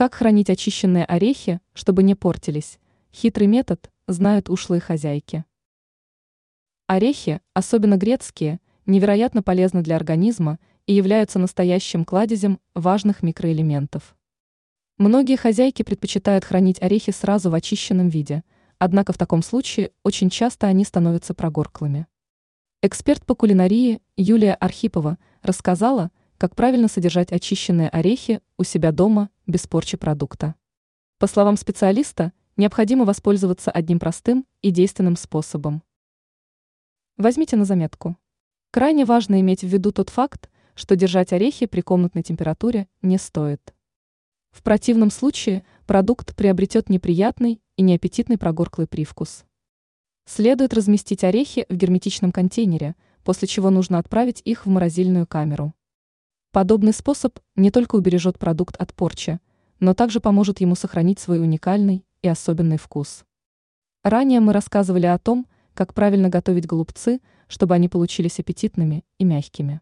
Как хранить очищенные орехи, чтобы не портились? Хитрый метод знают ушлые хозяйки. Орехи, особенно грецкие, невероятно полезны для организма и являются настоящим кладезем важных микроэлементов. Многие хозяйки предпочитают хранить орехи сразу в очищенном виде, однако в таком случае очень часто они становятся прогорклыми. Эксперт по кулинарии Юлия Архипова рассказала, как правильно содержать очищенные орехи у себя дома без порчи продукта. По словам специалиста, необходимо воспользоваться одним простым и действенным способом. Возьмите на заметку. Крайне важно иметь в виду тот факт, что держать орехи при комнатной температуре не стоит. В противном случае продукт приобретет неприятный и неаппетитный прогорклый привкус. Следует разместить орехи в герметичном контейнере, после чего нужно отправить их в морозильную камеру. Подобный способ не только убережет продукт от порчи, но также поможет ему сохранить свой уникальный и особенный вкус. Ранее мы рассказывали о том, как правильно готовить голубцы, чтобы они получились аппетитными и мягкими.